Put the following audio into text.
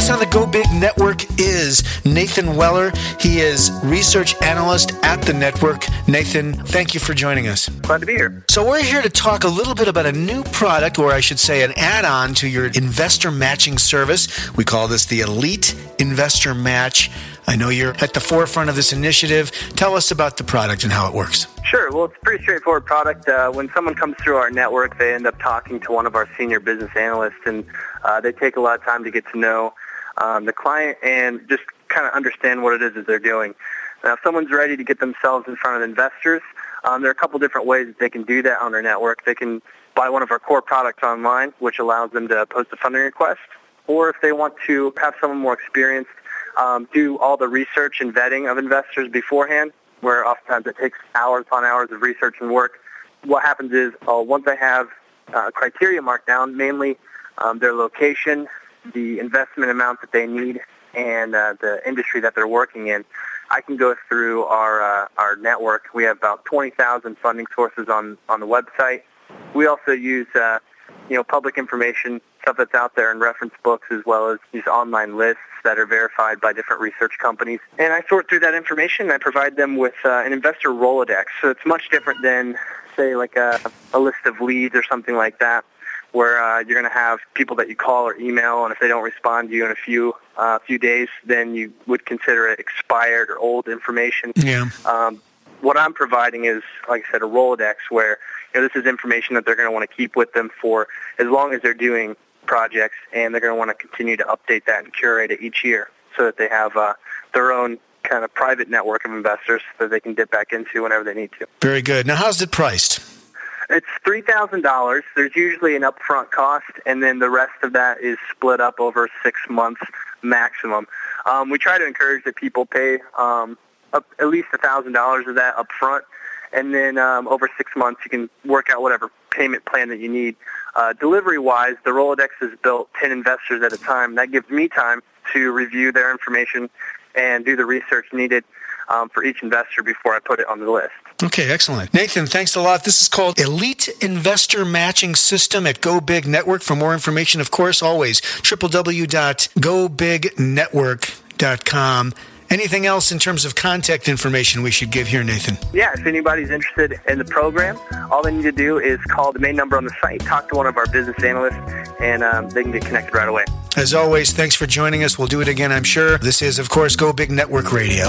us on the Go Big Network is Nathan Weller. He is research analyst at the network. Nathan, thank you for joining us. Glad to be here. So, we're here to talk a little bit about a new product, or I should say, an add on to your investor matching service. We call this the Elite Investor Match. I know you're at the forefront of this initiative. Tell us about the product and how it works. Sure. Well, it's a pretty straightforward product. Uh, when someone comes through our network, they end up talking to one of our senior business analysts, and uh, they take a lot of time to get to know um, the client and just kind of understand what it is that they're doing. Now, if someone's ready to get themselves in front of investors, um, there are a couple different ways that they can do that on our network. They can buy one of our core products online, which allows them to post a funding request, or if they want to have someone more experienced um, do all the research and vetting of investors beforehand, where oftentimes it takes hours upon hours of research and work. What happens is uh, once I have uh, criteria marked down, mainly um, their location, the investment amount that they need, and uh, the industry that they're working in, I can go through our uh, our network. We have about 20,000 funding sources on on the website. We also use uh, you know public information stuff that's out there in reference books as well as these online lists that are verified by different research companies. And I sort through that information and I provide them with uh, an investor Rolodex. So it's much different than, say, like a, a list of leads or something like that where uh, you're going to have people that you call or email, and if they don't respond to you in a few uh, few days, then you would consider it expired or old information. Yeah. Um, what I'm providing is, like I said, a Rolodex where you know, this is information that they're going to want to keep with them for as long as they're doing projects, and they're going to want to continue to update that and curate it each year so that they have uh, their own kind of private network of investors that they can dip back into whenever they need to. Very good. Now, how's it priced? It's three thousand dollars. There's usually an upfront cost, and then the rest of that is split up over six months maximum. Um, we try to encourage that people pay um, up at least a thousand dollars of that upfront, and then um, over six months you can work out whatever payment plan that you need. Uh, delivery-wise, the Rolodex is built 10 investors at a time. That gives me time to review their information and do the research needed um, for each investor before I put it on the list. Okay, excellent. Nathan, thanks a lot. This is called Elite Investor Matching System at Go Big Network. For more information, of course, always www.gobignetwork.com. Anything else in terms of contact information we should give here, Nathan? Yeah, if anybody's interested in the program, all they need to do is call the main number on the site, talk to one of our business analysts, and um, they can get connected right away. As always, thanks for joining us. We'll do it again, I'm sure. This is, of course, Go Big Network Radio.